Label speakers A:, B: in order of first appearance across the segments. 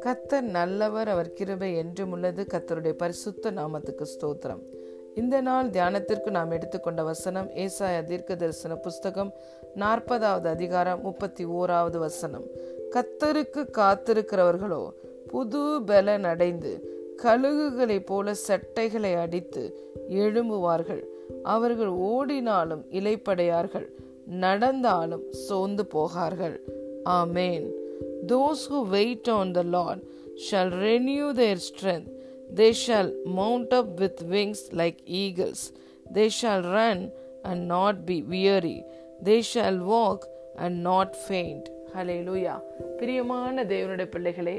A: கத்தர் நல்லவர் அவர் கிருபை என்றும் உள்ளது. கத்தருடைய பரிசுத்த நாமத்துக்கு ஸ்தோத்திரம். இந்த நாள் தியானத்திற்கு நாம் எடுத்துக்கொண்ட வசனம் ஏசாய தீர்க்க தரிசன புஸ்தகம் நாற்பதாவது அதிகாரம் முப்பத்தி ஓராவது வசனம். கத்தருக்கு காத்திருக்கிறவர்களோ புது பலன் அடைந்து கழுகுகளைப் போல சட்டைகளை அடித்து எழும்புவார்கள். அவர்கள் ஓடினாலும் இலைப்படையார்கள் நடந்தாலும் சோர்ந்து போகார்கள் amen those who wait on the Lord shall renew their strength they shall mount up with wings like eagles they shall run and not be weary they shall walk and not faint hallelujah பிரியமான தேவனுடைய பிள்ளைகளே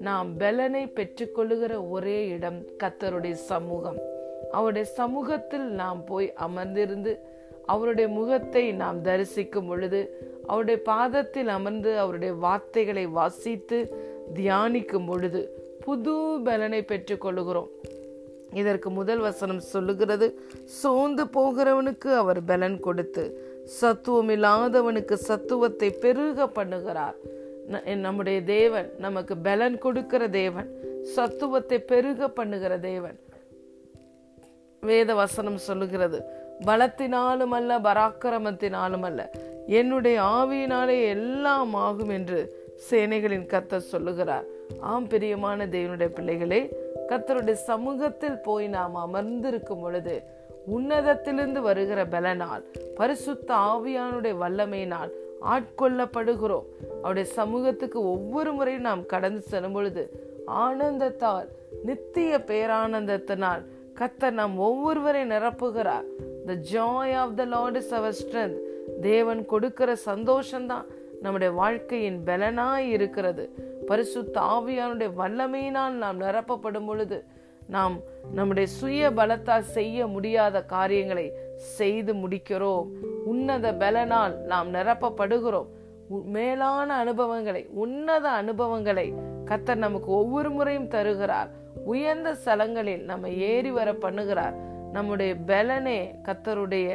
A: நாம் பலனை பெற்றுக்கொள்ளுகிற ஒரே இடம் கத்தருடைய சமூகம் அவருடைய சமூகத்தில் நாம் போய் அமர்ந்திருந்து அவருடைய முகத்தை நாம் தரிசிக்கும் பொழுது அவருடைய பாதத்தில் அமர்ந்து அவருடைய வார்த்தைகளை வாசித்து தியானிக்கும் பொழுது புது பலனை பெற்றுக் கொள்ளுகிறோம். இதற்கு முதல் வசனம் சொல்லுகிறது சோர்ந்து போகிறவனுக்கு அவர் பலன் கொடுத்து சத்துவம் இல்லாதவனுக்கு சத்துவத்தை பெருக பண்ணுகிறார். நம்முடைய தேவன் நமக்கு பலன் கொடுக்கிற தேவன் சத்துவத்தை பெருக பண்ணுகிற தேவன். வேத வசனம் சொல்லுகிறது பலத்தினாலும் அல்ல பராக்கிரமத்தினாலும் அல்ல என்னுடைய ஆவியினாலே எல்லாம் ஆகும் என்று சேனைகளின் கத்தர் சொல்லுகிறார். ஆம் பிரியமான தேவனுடைய பிள்ளைகளே கத்தருடைய சமூகத்தில் போய் நாம் அமர்ந்திருக்கும் பொழுது உன்னதத்திலிருந்து வருகிற பலனால் பரிசுத்த ஆவியானுடைய வல்லமையினால் ஆட்கொள்ளப்படுகிறோம். அவருடைய சமூகத்துக்கு ஒவ்வொரு முறையும் நாம் கடந்து செல்லும் பொழுது ஆனந்தத்தால் நித்திய பேரானந்தத்தினால் கத்தர் நாம் ஒவ்வொருவரை நிரப்புகிறார். The joy of the Lord is our strength தேவன் கொடுக்கிற சந்தோஷம்தான். நம்முடைய வாழ்க்கையின் பலனாய் இருக்கிறது. பரிசுத்த ஆவியானுடைய வல்லமையினால் நாம் நிரப்பப்படும் பொழுது நாம் நம்முடைய சுய பலத்தால் செய்ய முடியாத காரியங்களை செய்து முடிக்கிறோம். உன்னத பலனால் நாம் நிரப்பப்படுகிறோம். மேலான அனுபவங்களை உன்னத அனுபவங்களை கத்தர் நமக்கு ஒவ்வொரு முறையும் தருகிறார். உயர்ந்த ஸ்தலங்களில் நம்ம ஏறி வர பண்ணுகிறார். நம்முடைய பலனே கத்தருடைய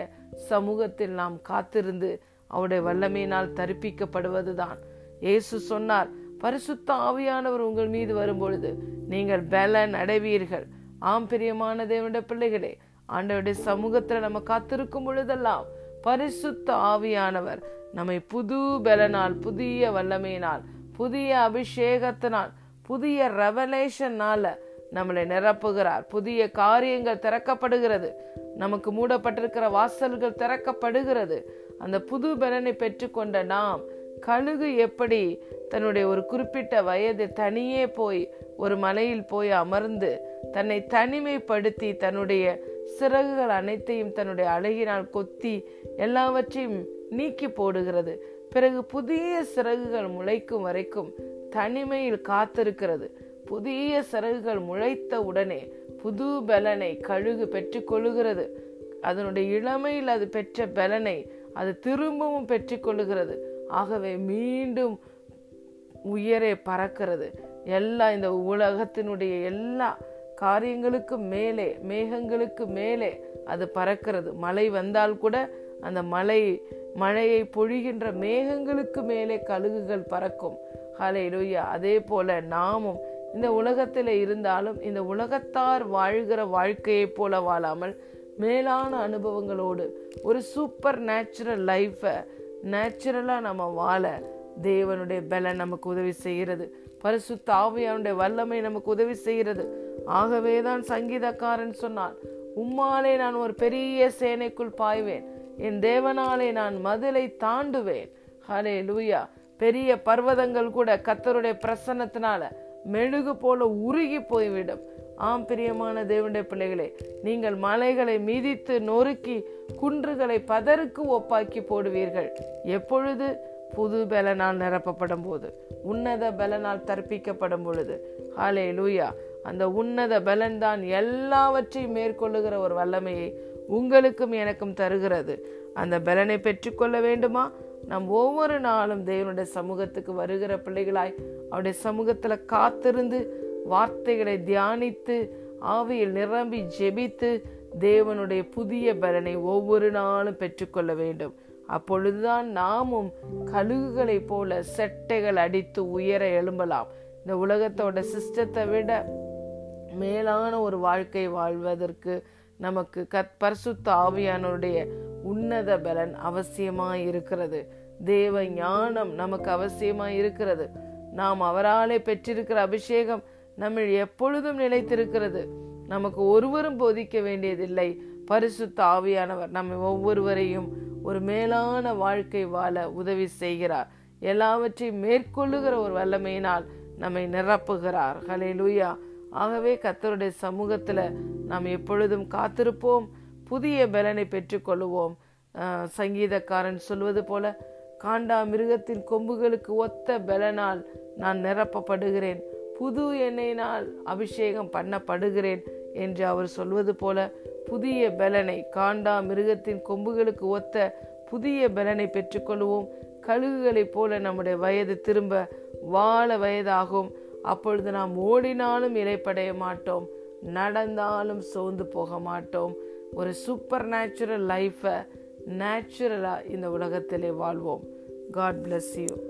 A: சமூகத்தில் நாம் காத்திருந்து அவருடைய வல்லமையினால் தரிப்பிக்கப்படுவதுதான். இயேசு சொன்னார் பரிசுத்த ஆவியானவர் உங்கள் மீது வரும்பொழுது நீங்கள் பலன் அடைவீர்கள். ஆம் பிரியமான தேவனுடைய பிள்ளைகளே ஆண்டவருடைய சமூகத்தில் நம்ம காத்திருக்கும் பொழுதெல்லாம் பரிசுத்த ஆவியானவர் நம்மை புது பலனால் புதிய வல்லமையினால் புதிய அபிஷேகத்தினால் புதிய ரெவலேஷனால் நம்மளை நிரப்புகிறார். புதிய காரியங்கள் திறக்கப்படுகிறது. நமக்கு மூடப்பட்டிருக்கிற வாசல்கள் திறக்கப்படுகிறது. அந்த புது பலனை பெற்றுக்கொண்ட நாம் கழுகு எப்படி தன்னுடைய ஒரு குறிப்பிட்ட வயது தனியே போய் ஒரு மலையில் போய் அமர்ந்து தன்னை தனிமைப்படுத்தி தன்னுடைய சிறகுகள் அனைத்தையும் தன்னுடைய அழகினால் கொத்தி எல்லாவற்றையும் நீக்கி போடுகிறது. பிறகு புதிய சிறகுகள் முளைக்கும் வரைக்கும் தனிமையில் காத்திருக்கிறது. புதிய சிறகுகள் முளைத்த உடனே புது பலனை கழுகு பெற்றுக்கொள்ளுகிறது அதனுடைய இளமையில் அது பெற்ற பலனை அது திரும்பவும் பெற்றுக்கொள்ளுகிறது ஆகவே மீண்டும் உயரே பறக்கிறது. எல்லா இந்த உலகத்தினுடைய எல்லா காரியங்களுக்கு மேலே மேகங்களுக்கு மேலே அது பறக்கிறது. மழை வந்தால் கூட அந்த மழை மழையை பொழிகின்ற மேகங்களுக்கு மேலே கழுகுகள் பறக்கும். ஹலே லோய்யா அதே போல நாமும் இந்த உலகத்தில் இருந்தாலும் இந்த உலகத்தார் வாழ்கிற வாழ்க்கையை போல வாழாமல் மேலான அனுபவங்களோடு ஒரு சூப்பர் நேச்சுரல் லைஃப்பை நேச்சுரலாக நம்ம வாழ தேவனுடைய பலன் நமக்கு உதவி செய்கிறது. பரிசு தாவியானுடைய வல்லமை நமக்கு உதவி செய்கிறது. ஆகவே தான் சங்கீதக்காரன் சொன்னான் உம்மாலே நான் ஒரு பெரிய சேனைக்குள் பாய்வேன். என் தேவனாலே நான் மதிலை தாண்டுவேன். ஹலே லூயா பெரிய பர்வதங்கள் கூட கத்தருடைய பிரசன்னத்தினால மெழுகு போல உருகி போய்விடும். ஆம் பிரியமான தேவனுடைய பிள்ளைகளே நீங்கள் மலைகளை மிதித்து நொறுக்கி குன்றுகளை பதருக்கு ஒப்பாக்கி போடுவீர்கள். எப்பொழுது? புது பலனால் நிரப்பப்படும் போது உன்னத பலனால் தற்பிக்கப்படும் பொழுது. ஹாலே லூயா அந்த உன்னத பலன் தான் எல்லாவற்றையும் மேற்கொள்ளுகிற ஒரு வல்லமையை உங்களுக்கும் எனக்கும் தருகிறது. அந்த பலனை பெற்றுக்கொள்ள வேண்டுமா? நாம் ஒவ்வொரு நாளும் தேவனுடைய சமூகத்துக்கு வருகிற பிள்ளைகளாய் அவருடைய சமூகத்துல காத்திருந்து வார்த்தைகளை தியானித்து ஆவியில் நிரம்பி ஜெபித்து தேவனுடைய புதிய பலனை ஒவ்வொரு நாளும் பெற்றுக்கொள்ள வேண்டும். அப்பொழுதுதான் நாமும் கழுகுகளைப் போல செட்டைகள் அடித்து உயர எழும்பலாம். இந்த உலகத்தோட சிஸ்டத்தை விட மேலான ஒரு வாழ்க்கை வாழ்வதற்கு நமக்கு கத் பரிசுத்த ஆவியானுடைய உன்னத பலன் அவசியமாய் இருக்கிறது தேவ ஞானம் நமக்கு அவசியமாய் இருக்கிறது நாம் அவராலே பெற்றிருக்கிற அபிஷேகம் நம்ம எப்பொழுதும் நிலைத்திருக்கிறது. நமக்கு ஒருவரும் போதிக்க வேண்டியதில்லை. பரிசுத்த ஆவியானவர் நம்ம ஒவ்வொருவரையும் ஒரு மேலான வாழ்க்கை வாழ உதவி செய்கிறார். எல்லாவற்றையும் மேற்கொள்ளுகிற ஒரு வல்லமையினால் நம்மை நிரப்புகிறார். ஹலே லூயா ஆகவே கத்தருடைய சமூகத்தில் நாம் எப்பொழுதும் காத்திருப்போம். புதிய பலனை பெற்றுக்கொள்வோம் சங்கீதக்காரன் சொல்வது போல காண்டா மிருகத்தின் கொம்புகளுக்கு ஒத்த பலனால் நான் நிரப்பப்படுகிறேன். புது எண்ணெயினால் அபிஷேகம் பண்ணப்படுகிறேன் என்று அவர் சொல்வது போல புதிய பலனை காண்டா மிருகத்தின் கொம்புகளுக்கு ஒத்த புதிய பலனை பெற்றுக்கொள்வோம் கழுகுகளைப் போல நம்முடைய வயது திரும்ப வாழ வயதாகும். அப்பொழுது நாம் ஓடினாலும் இலைப்படைய மாட்டோம். நடந்தாலும் சோர்ந்து போக மாட்டோம். ஒரு சூப்பர் நேச்சுரல் லைஃபை நேச்சுரலாக இந்த உலகத்திலே வாழ்வோம். God bless you